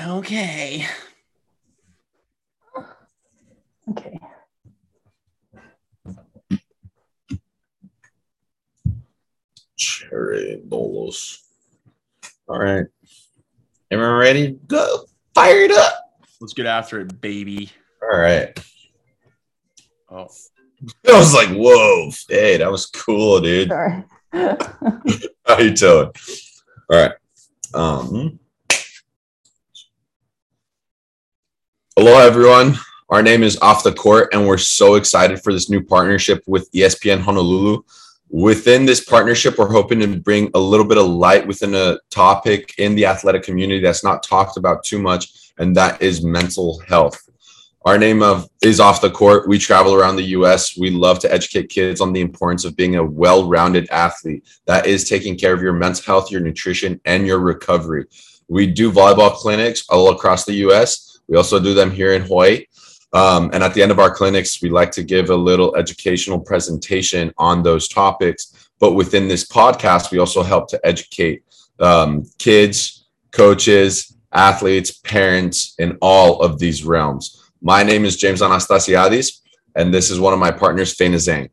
Okay. Okay. Cherry Dolos. All right. Everyone ready? Go. Fire it up. Let's get after it, baby. All right. Oh, I was like, whoa, hey, that was cool, dude. Sorry. How you doing? All right. Um, hello, everyone. Our name is Off the Court, and we're so excited for this new partnership with ESPN Honolulu. Within this partnership, we're hoping to bring a little bit of light within a topic in the athletic community that's not talked about too much, and that is mental health. Our name of is off the court. We travel around the US. We love to educate kids on the importance of being a well-rounded athlete. That is taking care of your mental health, your nutrition, and your recovery. We do volleyball clinics all across the US. We also do them here in Hawaii. Um, and at the end of our clinics, we like to give a little educational presentation on those topics. But within this podcast, we also help to educate um, kids, coaches, athletes, parents in all of these realms. My name is James Anastasiadis, and this is one of my partners, Faina Zhang.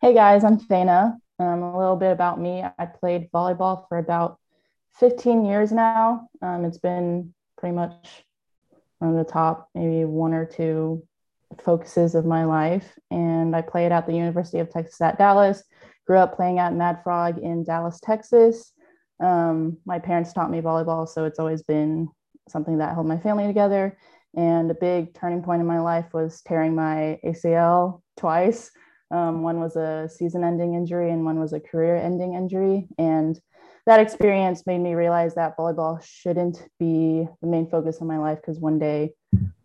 Hey guys, I'm Faina. Um, a little bit about me. I played volleyball for about 15 years now. Um, it's been pretty much of the top, maybe one or two focuses of my life. And I played at the University of Texas at Dallas. Grew up playing at Mad Frog in Dallas, Texas. Um, my parents taught me volleyball, so it's always been something that held my family together. And a big turning point in my life was tearing my ACL twice. Um, one was a season ending injury, and one was a career ending injury. And that experience made me realize that volleyball shouldn't be the main focus of my life because one day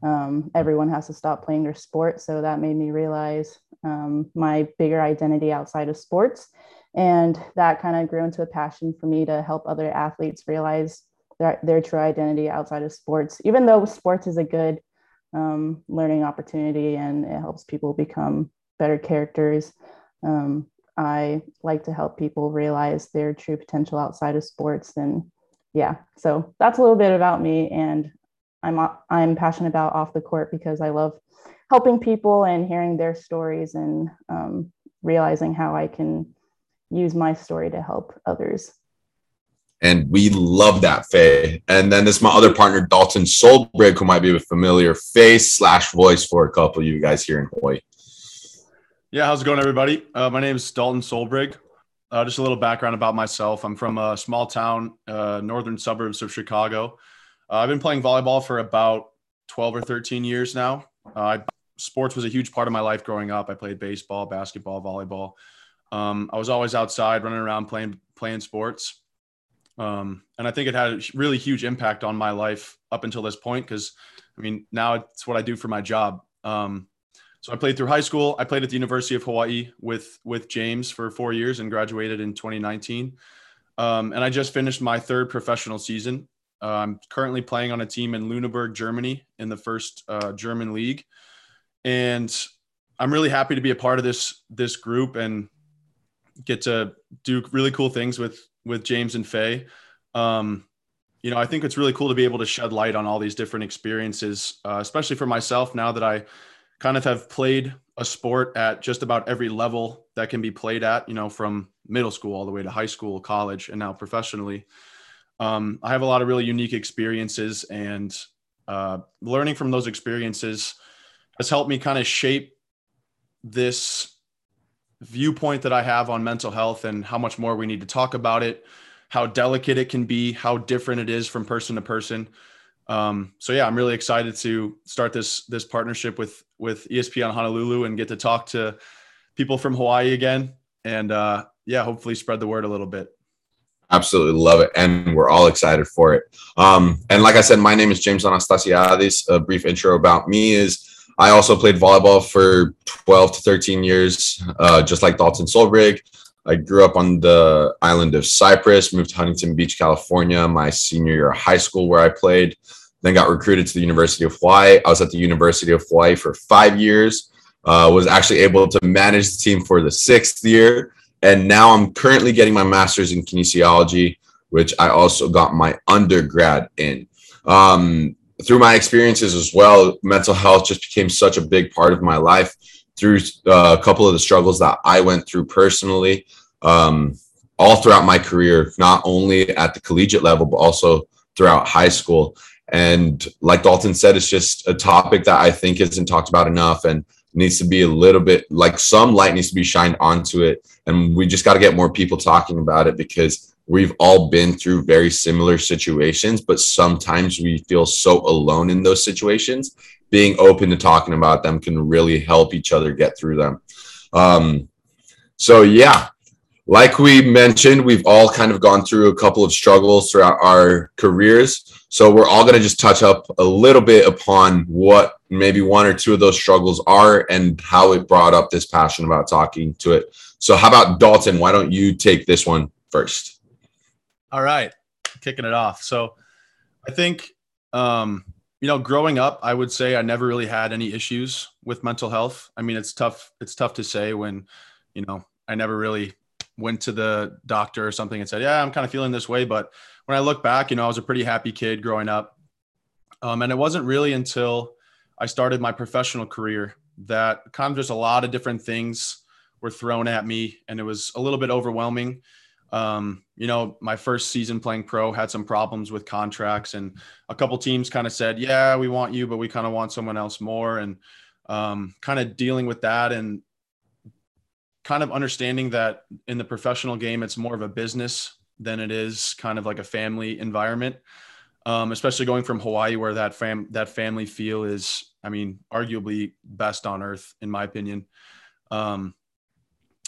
um, everyone has to stop playing their sport. So that made me realize um, my bigger identity outside of sports. And that kind of grew into a passion for me to help other athletes realize their, their true identity outside of sports, even though sports is a good um, learning opportunity and it helps people become better characters. Um, I like to help people realize their true potential outside of sports. And yeah, so that's a little bit about me. And I'm, I'm passionate about off the court because I love helping people and hearing their stories and um, realizing how I can use my story to help others. And we love that, Faye. And then this is my other partner, Dalton Solbrig, who might be a familiar face slash voice for a couple of you guys here in Hawaii. Yeah. How's it going, everybody? Uh, my name is Dalton Solbrig. Uh, just a little background about myself. I'm from a small town, uh, northern suburbs of Chicago. Uh, I've been playing volleyball for about 12 or 13 years now. Uh, I, sports was a huge part of my life growing up. I played baseball, basketball, volleyball. Um, I was always outside running around playing playing sports. Um, and I think it had a really huge impact on my life up until this point because, I mean, now it's what I do for my job. Um, so I played through high school. I played at the University of Hawaii with with James for four years and graduated in 2019. Um, and I just finished my third professional season. Uh, I'm currently playing on a team in Lüneburg, Germany, in the first uh, German league, and I'm really happy to be a part of this this group and get to do really cool things with with James and Faye. Um, you know, I think it's really cool to be able to shed light on all these different experiences, uh, especially for myself now that I kind of have played a sport at just about every level that can be played at, you know, from middle school all the way to high school, college, and now professionally. Um, I have a lot of really unique experiences, and uh, learning from those experiences has helped me kind of shape this viewpoint that I have on mental health and how much more we need to talk about it, how delicate it can be, how different it is from person to person. Um, so yeah, I'm really excited to start this this partnership with with ESPN on Honolulu and get to talk to people from Hawaii again, and uh, yeah, hopefully spread the word a little bit. Absolutely love it. And we're all excited for it. Um, and like I said, my name is James Anastasiadis. A brief intro about me is I also played volleyball for 12 to 13 years, uh, just like Dalton Solbrig. I grew up on the island of Cyprus, moved to Huntington Beach, California, my senior year of high school, where I played. Then got recruited to the University of Hawaii. I was at the University of Hawaii for five years. Uh, was actually able to manage the team for the sixth year, and now I'm currently getting my master's in kinesiology which I also got my undergrad in. Um, through my experiences as well, mental health just became such a big part of my life through uh, a couple of the struggles that I went through personally, um, all throughout my career, not only at the collegiate level, but also throughout high school. And like Dalton said, it's just a topic that I think isn't talked about enough and needs to be a little bit like some light needs to be shined onto it. And we just got to get more people talking about it because we've all been through very similar situations, but sometimes we feel so alone in those situations. Being open to talking about them can really help each other get through them. Um, so, yeah, like we mentioned, we've all kind of gone through a couple of struggles throughout our careers. So we're all going to just touch up a little bit upon what maybe one or two of those struggles are and how it brought up this passion about talking to it. So how about Dalton? Why don't you take this one first? All right, kicking it off. So I think um, you know, growing up, I would say I never really had any issues with mental health. I mean, it's tough. It's tough to say when, you know, I never really went to the doctor or something and said, "Yeah, I'm kind of feeling this way." But when I look back, you know, I was a pretty happy kid growing up. Um, and it wasn't really until I started my professional career that kind of just a lot of different things were thrown at me, and it was a little bit overwhelming. Um, you know, my first season playing pro had some problems with contracts, and a couple teams kind of said, "Yeah, we want you, but we kind of want someone else more," and um, kind of dealing with that and kind of understanding that in the professional game, it's more of a business than it is kind of like a family environment. Um, especially going from Hawaii, where that fam that family feel is, I mean, arguably best on earth, in my opinion. Um,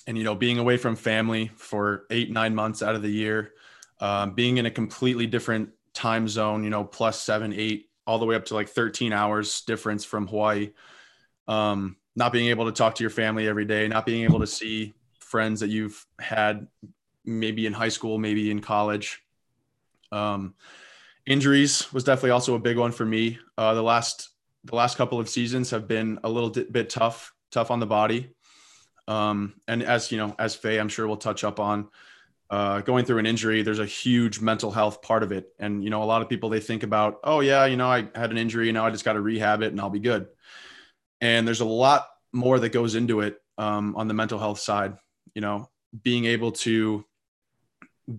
and you know, being away from family for eight nine months out of the year, um, being in a completely different time zone, you know, plus seven eight all the way up to like 13 hours difference from Hawaii. Um, not being able to talk to your family every day, not being able to see friends that you've had maybe in high school, maybe in college. Um, injuries was definitely also a big one for me. Uh, the last the last couple of seasons have been a little bit tough, tough on the body. Um, and as you know, as Faye, I'm sure we'll touch up on uh, going through an injury. There's a huge mental health part of it, and you know, a lot of people they think about, oh yeah, you know, I had an injury, know, I just got to rehab it and I'll be good. And there's a lot more that goes into it um, on the mental health side. You know, being able to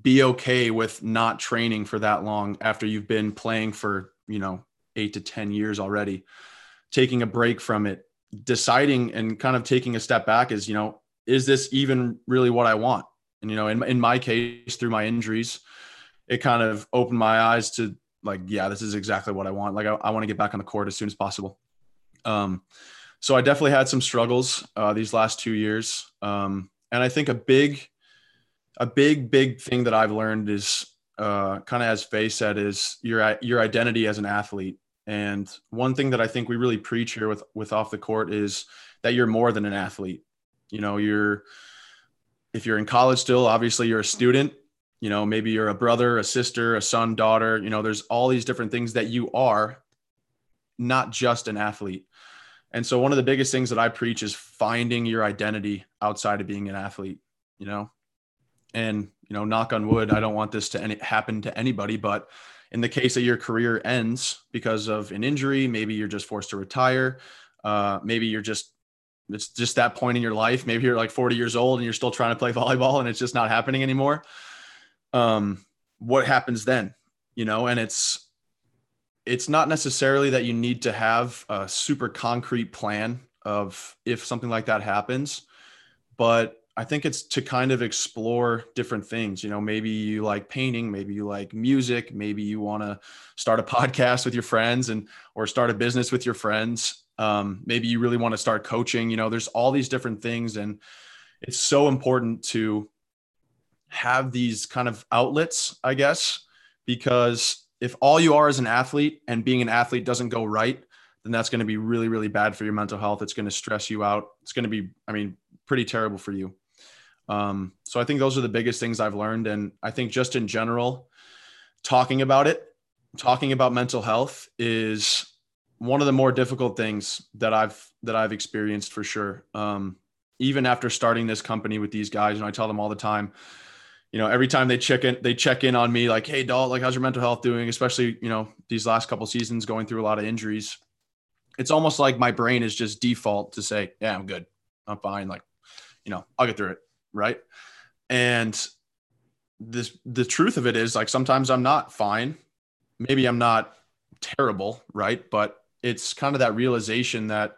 be okay with not training for that long after you've been playing for you know eight to ten years already taking a break from it deciding and kind of taking a step back is you know is this even really what i want and you know in, in my case through my injuries it kind of opened my eyes to like yeah this is exactly what i want like i, I want to get back on the court as soon as possible um so i definitely had some struggles uh, these last two years um and i think a big a big big thing that I've learned is uh, kind of as Faye said is your your identity as an athlete. And one thing that I think we really preach here with with off the court is that you're more than an athlete. You know, you're if you're in college still, obviously you're a student. You know, maybe you're a brother, a sister, a son, daughter. You know, there's all these different things that you are, not just an athlete. And so one of the biggest things that I preach is finding your identity outside of being an athlete. You know, and you know knock on wood i don't want this to any, happen to anybody but in the case that your career ends because of an injury maybe you're just forced to retire uh, maybe you're just it's just that point in your life maybe you're like 40 years old and you're still trying to play volleyball and it's just not happening anymore um, what happens then you know and it's it's not necessarily that you need to have a super concrete plan of if something like that happens but I think it's to kind of explore different things. You know, maybe you like painting, maybe you like music, maybe you want to start a podcast with your friends and or start a business with your friends. Um, maybe you really want to start coaching. You know, there's all these different things, and it's so important to have these kind of outlets, I guess, because if all you are is an athlete and being an athlete doesn't go right, then that's going to be really, really bad for your mental health. It's going to stress you out. It's going to be, I mean, pretty terrible for you. Um, so I think those are the biggest things I've learned. And I think just in general, talking about it, talking about mental health is one of the more difficult things that I've that I've experienced for sure. Um, even after starting this company with these guys, and I tell them all the time, you know, every time they check in, they check in on me like, Hey, Dalt, like, how's your mental health doing? Especially, you know, these last couple seasons going through a lot of injuries. It's almost like my brain is just default to say, yeah, I'm good. I'm fine. Like, you know, I'll get through it. Right. And this, the truth of it is like, sometimes I'm not fine. Maybe I'm not terrible. Right. But it's kind of that realization that,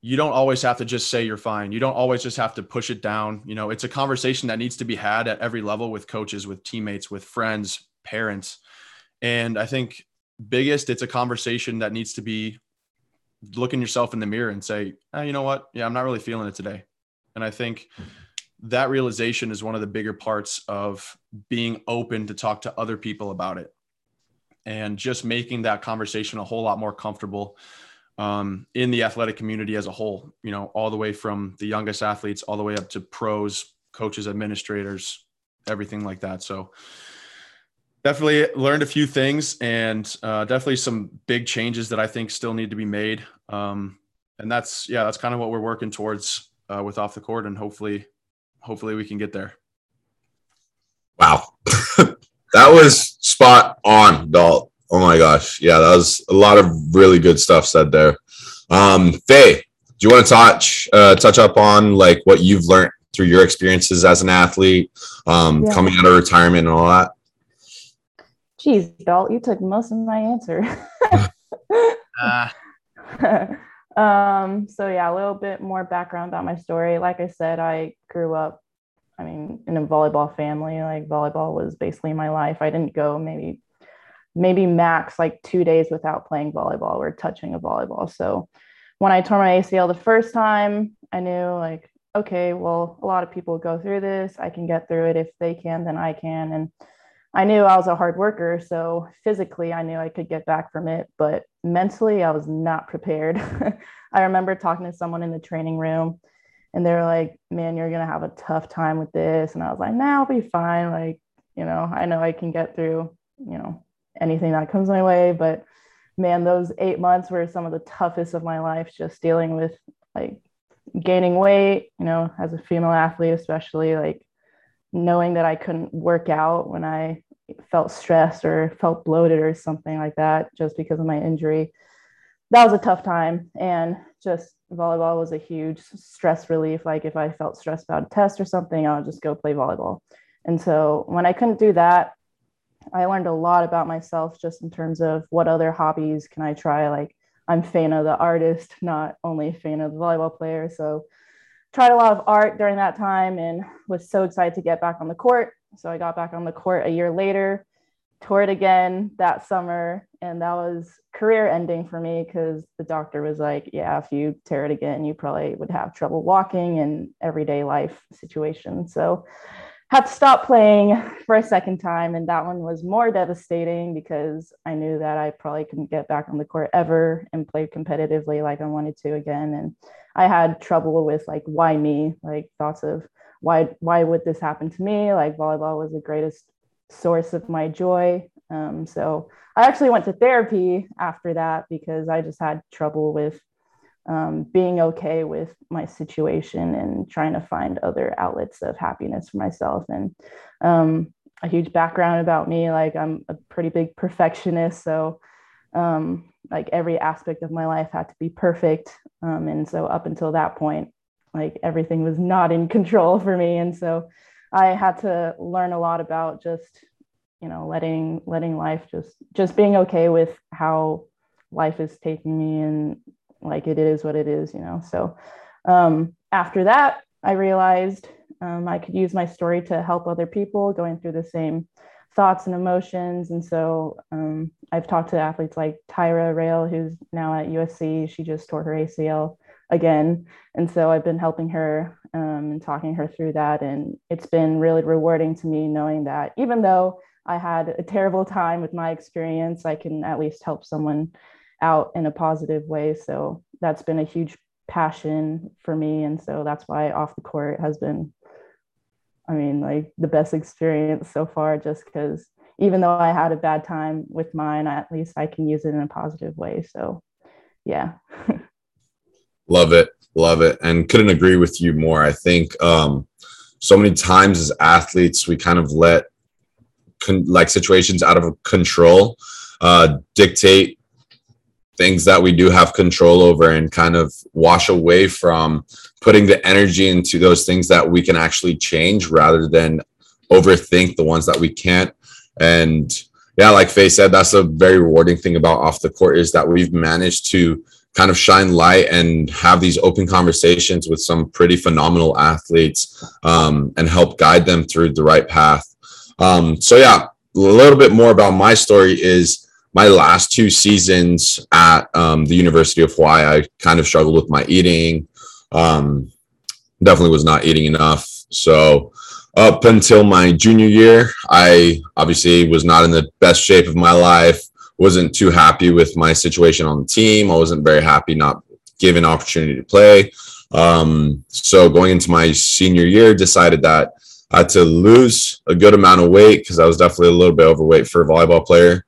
you don't always have to just say you're fine. You don't always just have to push it down. You know, it's a conversation that needs to be had at every level with coaches, with teammates, with friends, parents. And I think biggest, it's a conversation that needs to be looking yourself in the mirror and say, oh, you know what? Yeah, I'm not really feeling it today. And I think that realization is one of the bigger parts of being open to talk to other people about it and just making that conversation a whole lot more comfortable um, in the athletic community as a whole, you know, all the way from the youngest athletes all the way up to pros, coaches, administrators, everything like that. So definitely learned a few things and uh, definitely some big changes that I think still need to be made. Um, and that's, yeah, that's kind of what we're working towards uh, with off the court and hopefully, hopefully we can get there. Wow. that was spot on, Dalt. Oh my gosh. Yeah, that was a lot of really good stuff said there. Um, Faye, do you want to touch uh, touch up on like what you've learned through your experiences as an athlete, um, yeah. coming out of retirement and all that? Geez, Dalt, you took most of my answer. uh. um, so yeah, a little bit more background about my story. Like I said, I grew up, I mean, in a volleyball family. Like volleyball was basically my life. I didn't go maybe maybe max like two days without playing volleyball or touching a volleyball. So when I tore my ACL the first time, I knew like, okay, well, a lot of people go through this. I can get through it. If they can, then I can. And I knew I was a hard worker. So physically, I knew I could get back from it. But mentally, I was not prepared. I remember talking to someone in the training room and they were like, man, you're going to have a tough time with this. And I was like, nah, I'll be fine. Like, you know, I know I can get through, you know, anything that comes my way. But man, those eight months were some of the toughest of my life, just dealing with like gaining weight, you know, as a female athlete, especially like knowing that I couldn't work out when I felt stressed or felt bloated or something like that just because of my injury. That was a tough time. And just volleyball was a huge stress relief. Like if I felt stressed about a test or something, I would just go play volleyball. And so when I couldn't do that, I learned a lot about myself just in terms of what other hobbies can I try. Like I'm fan of the artist, not only a fan of the volleyball player. So tried a lot of art during that time and was so excited to get back on the court. So I got back on the court a year later, toured again that summer, and that was career ending for me because the doctor was like, "Yeah, if you tear it again, you probably would have trouble walking and everyday life situation." So had to stop playing for a second time and that one was more devastating because i knew that i probably couldn't get back on the court ever and play competitively like i wanted to again. And i had trouble with like why me? Like thoughts of why why would this happen to me? Like volleyball was the greatest source of my joy. Um, so i actually went to therapy after that because i just had trouble with um, being okay with my situation and trying to find other outlets of happiness for myself. And um, a huge background about me like, I'm a pretty big perfectionist. So, um, like, every aspect of my life had to be perfect. Um, and so, up until that point, like, everything was not in control for me. And so, I had to learn a lot about just you know letting letting life just just being okay with how life is taking me and like it is what it is, you know. So um, after that, I realized um, I could use my story to help other people going through the same thoughts and emotions. And so um, I've talked to athletes like Tyra Rail, who's now at USC. She just tore her ACL again. And so I've been helping her um, and talking her through that. And it's been really rewarding to me knowing that even though I had a terrible time with my experience, I can at least help someone out in a positive way. So that's been a huge passion for me. And so that's why off the court has been, I mean, like the best experience so far, just because even though I had a bad time with mine, at least I can use it in a positive way. So yeah. Love it. Love it. And couldn't agree with you more. I think, um, so many times as athletes, we kind of let con- like situations out of control uh, dictate things that we do have control over and kind of wash away from putting the energy into those things that we can actually change rather than overthink the ones that we can't. And yeah, like Faye said, that's a very rewarding thing about off the court is that we've managed to kind of shine light and have these open conversations with some pretty phenomenal athletes um, and help guide them through the right path. Um, so yeah, a little bit more about my story is my last two seasons at um, the University of Hawaii, I kind of struggled with my eating. Um, definitely was not eating enough. So up until my junior year, I obviously was not in the best shape of my life. Wasn't too happy with my situation on the team. I wasn't very happy not given opportunity to play. Um, so going into my senior year, decided that I had to lose a good amount of weight because I was definitely a little bit overweight for a volleyball player.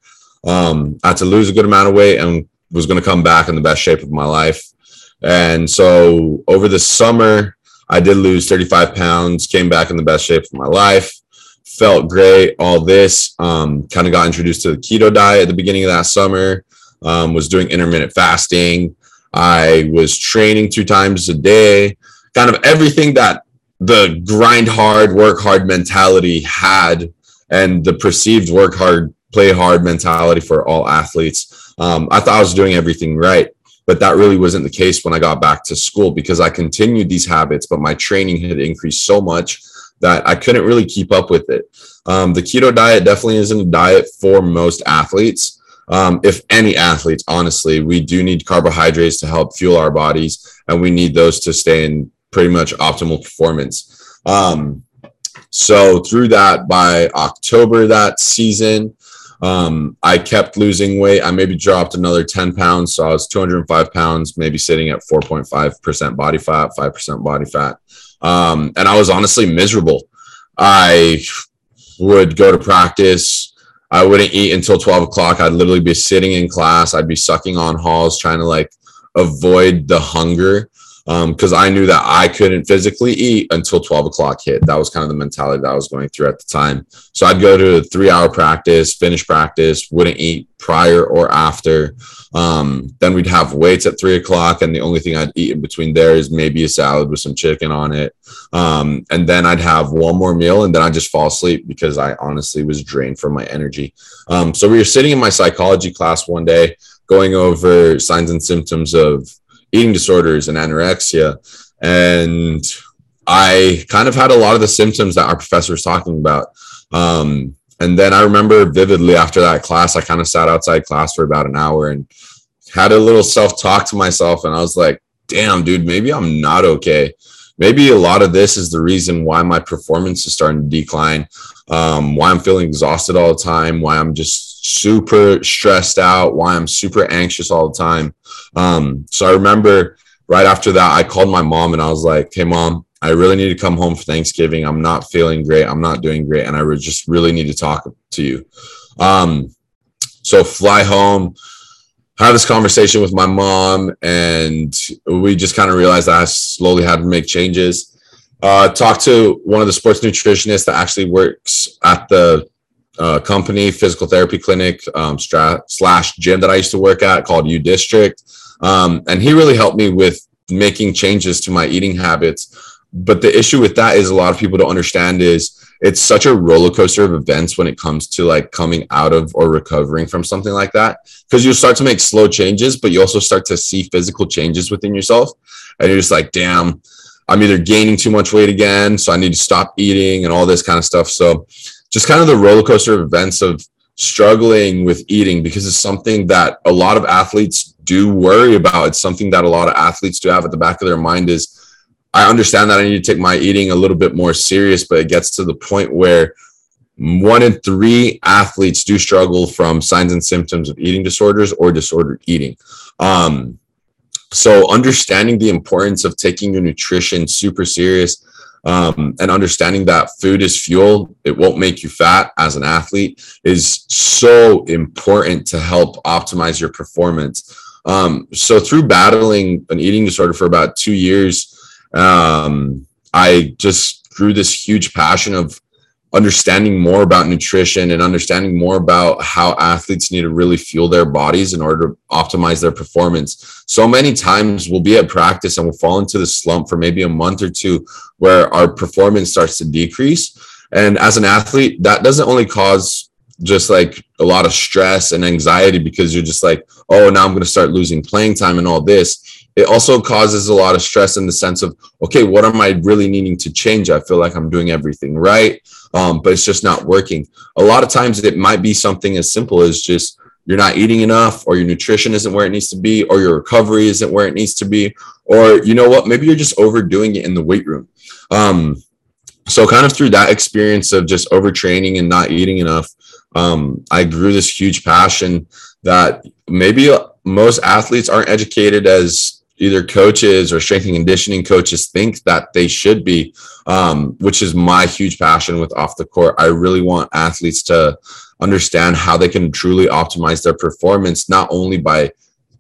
Um, I had to lose a good amount of weight and was going to come back in the best shape of my life. And so over the summer, I did lose 35 pounds, came back in the best shape of my life, felt great. All this um, kind of got introduced to the keto diet at the beginning of that summer, um, was doing intermittent fasting. I was training two times a day, kind of everything that the grind hard, work hard mentality had and the perceived work hard, play hard mentality for all athletes. Um, I thought I was doing everything right, but that really wasn't the case when I got back to school because I continued these habits, but my training had increased so much that I couldn't really keep up with it. Um, the keto diet definitely isn't a diet for most athletes. Um, if any athletes, honestly, we do need carbohydrates to help fuel our bodies, and we need those to stay in pretty much optimal performance. Um, so through that, by October that season, um, I kept losing weight. I maybe dropped another 10 pounds. So I was 205 pounds, maybe sitting at 4.5% body fat, 5% body fat. Um, and I was honestly miserable. I would go to practice. I wouldn't eat until 12 o'clock. I'd literally be sitting in class. I'd be sucking on halls, trying to like avoid the hunger because um, I knew that I couldn't physically eat until 12 o'clock hit. That was kind of the mentality that I was going through at the time. So I'd go to a three hour practice, finish practice, wouldn't eat prior or after. Um, then we'd have weights at three o'clock, and the only thing I'd eat in between there is maybe a salad with some chicken on it. Um, and then I'd have one more meal, and then I'd just fall asleep because I honestly was drained from my energy. Um, so we were sitting in my psychology class one day going over signs and symptoms of eating disorders and anorexia. And I kind of had a lot of the symptoms that our professor was talking about. Um, and then I remember vividly after that class, I kind of sat outside class for about an hour and had a little self talk to myself. And I was like, damn, dude, maybe I'm not okay. Maybe a lot of this is the reason why my performance is starting to decline, um, why I'm feeling exhausted all the time, why I'm just super stressed out, why I'm super anxious all the time. Um, so I remember right after that, I called my mom and I was like, Hey, mom, I really need to come home for Thanksgiving. I'm not feeling great. I'm not doing great. And I just really need to talk to you. Um, so fly home, have this conversation with my mom, and we just kind of realized that I slowly had to make changes. Uh, talk to one of the sports nutritionists that actually works at the uh, company, physical therapy clinic um, stra- slash gym that I used to work at called U District. Um, and he really helped me with making changes to my eating habits. But the issue with that is a lot of people don't understand is it's such a roller coaster of events when it comes to like coming out of or recovering from something like that. Because you start to make slow changes, but you also start to see physical changes within yourself. And you're just like, damn, I'm either gaining too much weight again. So I need to stop eating and all this kind of stuff. So just kind of the roller coaster of events of struggling with eating because it's something that a lot of athletes do worry about. It's something that a lot of athletes do have at the back of their mind is I understand that I need to take my eating a little bit more serious, but it gets to the point where one in three athletes do struggle from signs and symptoms of eating disorders or disordered eating. Um, so understanding the importance of taking your nutrition super serious um, and understanding that food is fuel, it won't make you fat as an athlete is so important to help optimize your performance. Um, so through battling an eating disorder for about two years, um, I just grew this huge passion of understanding more about nutrition and understanding more about how athletes need to really fuel their bodies in order to optimize their performance. So many times we'll be at practice and we'll fall into the slump for maybe a month or two where our performance starts to decrease. And as an athlete, that doesn't only cause just like a lot of stress and anxiety because you're just like, oh, now I'm going to start losing playing time and all this. It also causes a lot of stress in the sense of, okay, what am I really needing to change? I feel like I'm doing everything right um, but it's just not working. A lot of times it might be something as simple as just you're not eating enough, or your nutrition isn't where it needs to be, or your recovery isn't where it needs to be, or you know what, maybe you're just overdoing it in the weight room. Um, so, kind of through that experience of just overtraining and not eating enough, um, I grew this huge passion that maybe most athletes aren't educated as either coaches or strength and conditioning coaches think that they should be, um, which is my huge passion with off the court. I really want athletes to understand how they can truly optimize their performance, not only by,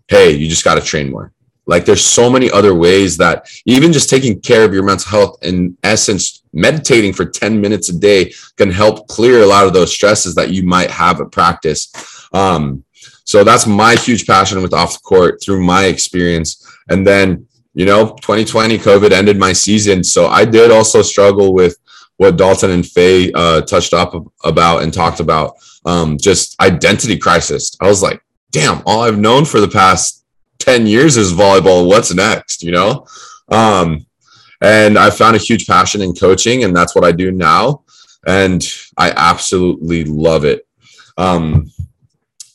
hey, you just got to train more. Like there's so many other ways that even just taking care of your mental health, in essence, meditating for 10 minutes a day can help clear a lot of those stresses that you might have at practice. Um, so that's my huge passion with off the court through my experience. And then, you know, 2020 COVID ended my season. So I did also struggle with what Dalton and Faye uh, touched up about and talked about um, just identity crisis. I was like, damn, all I've known for the past 10 years is volleyball. What's next? You know? Um, and I found a huge passion in coaching, and that's what I do now. And I absolutely love it. Um,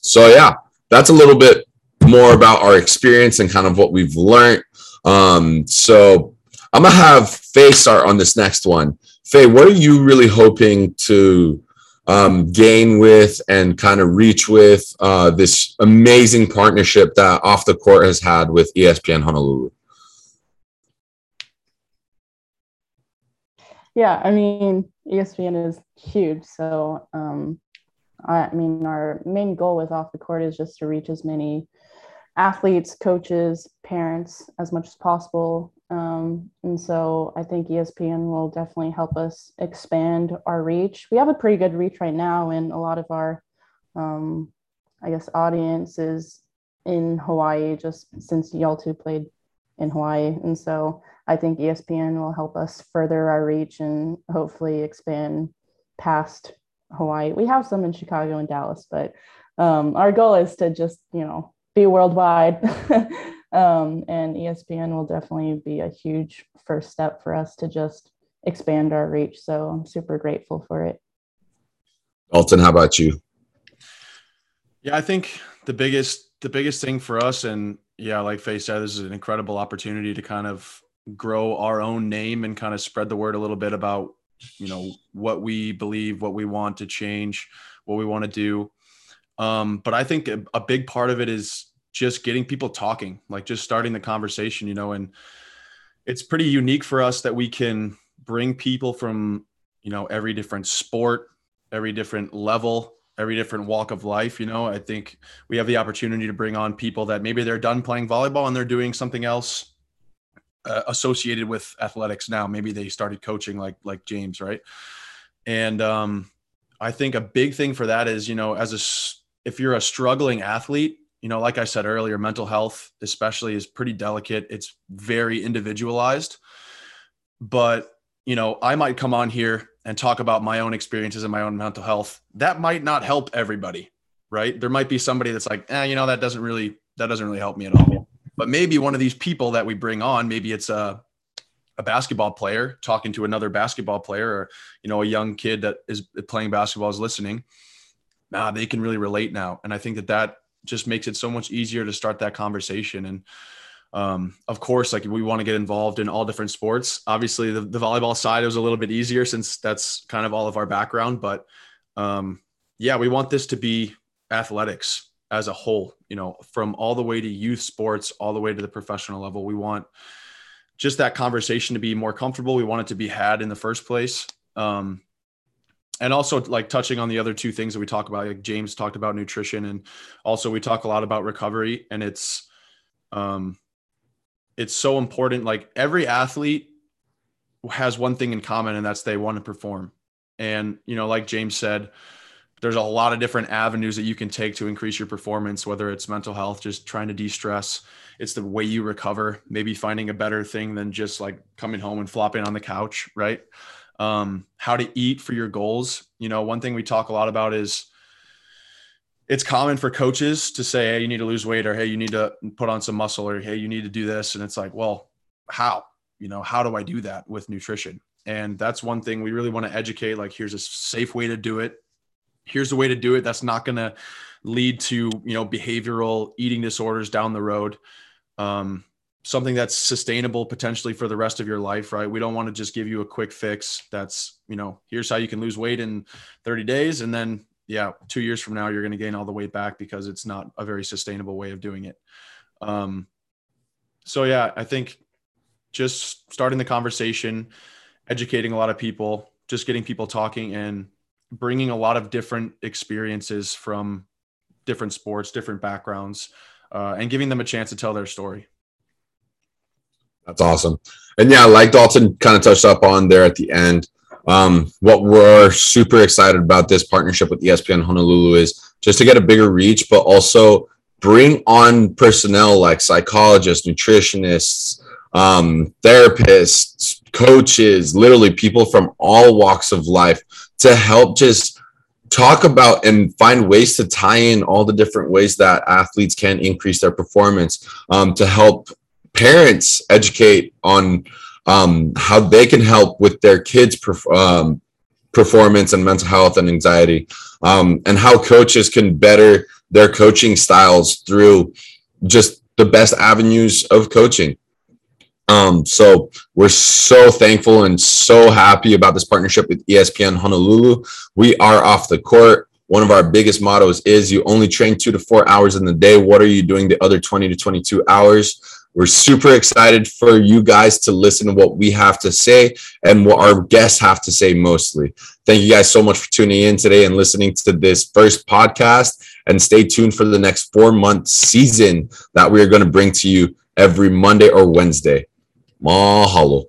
so, yeah, that's a little bit more about our experience and kind of what we've learned. Um, so I'm gonna have Faye start on this next one. Faye, what are you really hoping to um, gain with and kind of reach with uh, this amazing partnership that Off the Court has had with ESPN Honolulu? Yeah, I mean, ESPN is huge. So, um, I mean, our main goal with Off the Court is just to reach as many athletes, coaches, parents as much as possible. Um, and so I think ESPN will definitely help us expand our reach. We have a pretty good reach right now, and a lot of our, um, I guess, audience is in Hawaii just since y'all two played in Hawaii. And so I think ESPN will help us further our reach and hopefully expand past Hawaii. We have some in Chicago and Dallas, but um, our goal is to just, you know, be worldwide. um, and ESPN will definitely be a huge first step for us to just expand our reach. So I'm super grateful for it. Dalton, how about you? Yeah, I think the biggest the biggest thing for us, and yeah, like Faye said, this is an incredible opportunity to kind of grow our own name and kind of spread the word a little bit about you know what we believe, what we want to change, what we want to do. Um, but I think a, a big part of it is just getting people talking, like just starting the conversation, you know, and it's pretty unique for us that we can bring people from, you know, every different sport, every different level, every different walk of life. You know, I think we have the opportunity to bring on people that maybe they're done playing volleyball and they're doing something else uh, associated with athletics now. Maybe they started coaching like like James, right? And um, I think a big thing for that is, you know, as a if you're a struggling athlete, you know, like I said earlier, mental health, especially, is pretty delicate. It's very individualized. But, you know, I might come on here and talk about my own experiences and my own mental health. That might not help everybody, right? There might be somebody that's like, eh, you know, that doesn't really, that doesn't really help me at all. But maybe one of these people that we bring on, maybe it's a, a basketball player talking to another basketball player or, you know, a young kid that is playing basketball is listening ah, they can really relate now. And I think that that just makes it so much easier to start that conversation. And um, of course, like we want to get involved in all different sports. Obviously, the, the volleyball side was a little bit easier since that's kind of all of our background. But um, yeah, we want this to be athletics as a whole, you know, from all the way to youth sports, all the way to the professional level. We want just that conversation to be more comfortable. We want it to be had in the first place. Um, and also like touching on the other two things that we talk about like james talked about nutrition and also we talk a lot about recovery and it's um it's so important like every athlete has one thing in common, and that's they want to perform. And, you know, like James said, there's a lot of different avenues that you can take to increase your performance, whether it's mental health, just trying to de stress, it's the way you recover, maybe finding a better thing than just like coming home and flopping on the couch, right? Um, how to eat for your goals. You know, one thing we talk a lot about is it's common for coaches to say, Hey, you need to lose weight, or Hey, you need to put on some muscle, or Hey, you need to do this. And it's like, well, how? You know, how do I do that with nutrition? And that's one thing we really want to educate. Like, here's a safe way to do it. Here's the way to do it. That's not going to lead to, you know, behavioral eating disorders down the road um, something that's sustainable potentially for the rest of your life, right? We don't want to just give you a quick fix that's, you know, here's how you can lose weight in 30 days. And then, yeah, two years from now, you're going to gain all the weight back because it's not a very sustainable way of doing it. Um, so, yeah, I think just starting the conversation, educating a lot of people, just getting people talking and bringing a lot of different experiences from different sports, different backgrounds uh, and giving them a chance to tell their story. That's awesome. And yeah, like Dalton kind of touched up on there at the end, um, what we're super excited about this partnership with ESPN Honolulu is just to get a bigger reach, but also bring on personnel like psychologists, nutritionists, um, therapists, coaches, literally people from all walks of life to help just talk about and find ways to tie in all the different ways that athletes can increase their performance um, to help parents educate on um, how they can help with their kids perf- um, performance and mental health and anxiety um, and how coaches can better their coaching styles through just the best avenues of coaching um, so we're so thankful and so happy about this partnership with ESPN Honolulu. We are off the court. One of our biggest mottos is you only train two to four hours in the day. What are you doing the other 20 to 22 hours? We're super excited for you guys to listen to what we have to say and what our guests have to say mostly. Thank you guys so much for tuning in today and listening to this first podcast. And stay tuned for the next four month season that we are going to bring to you every Monday or Wednesday. Mahalo.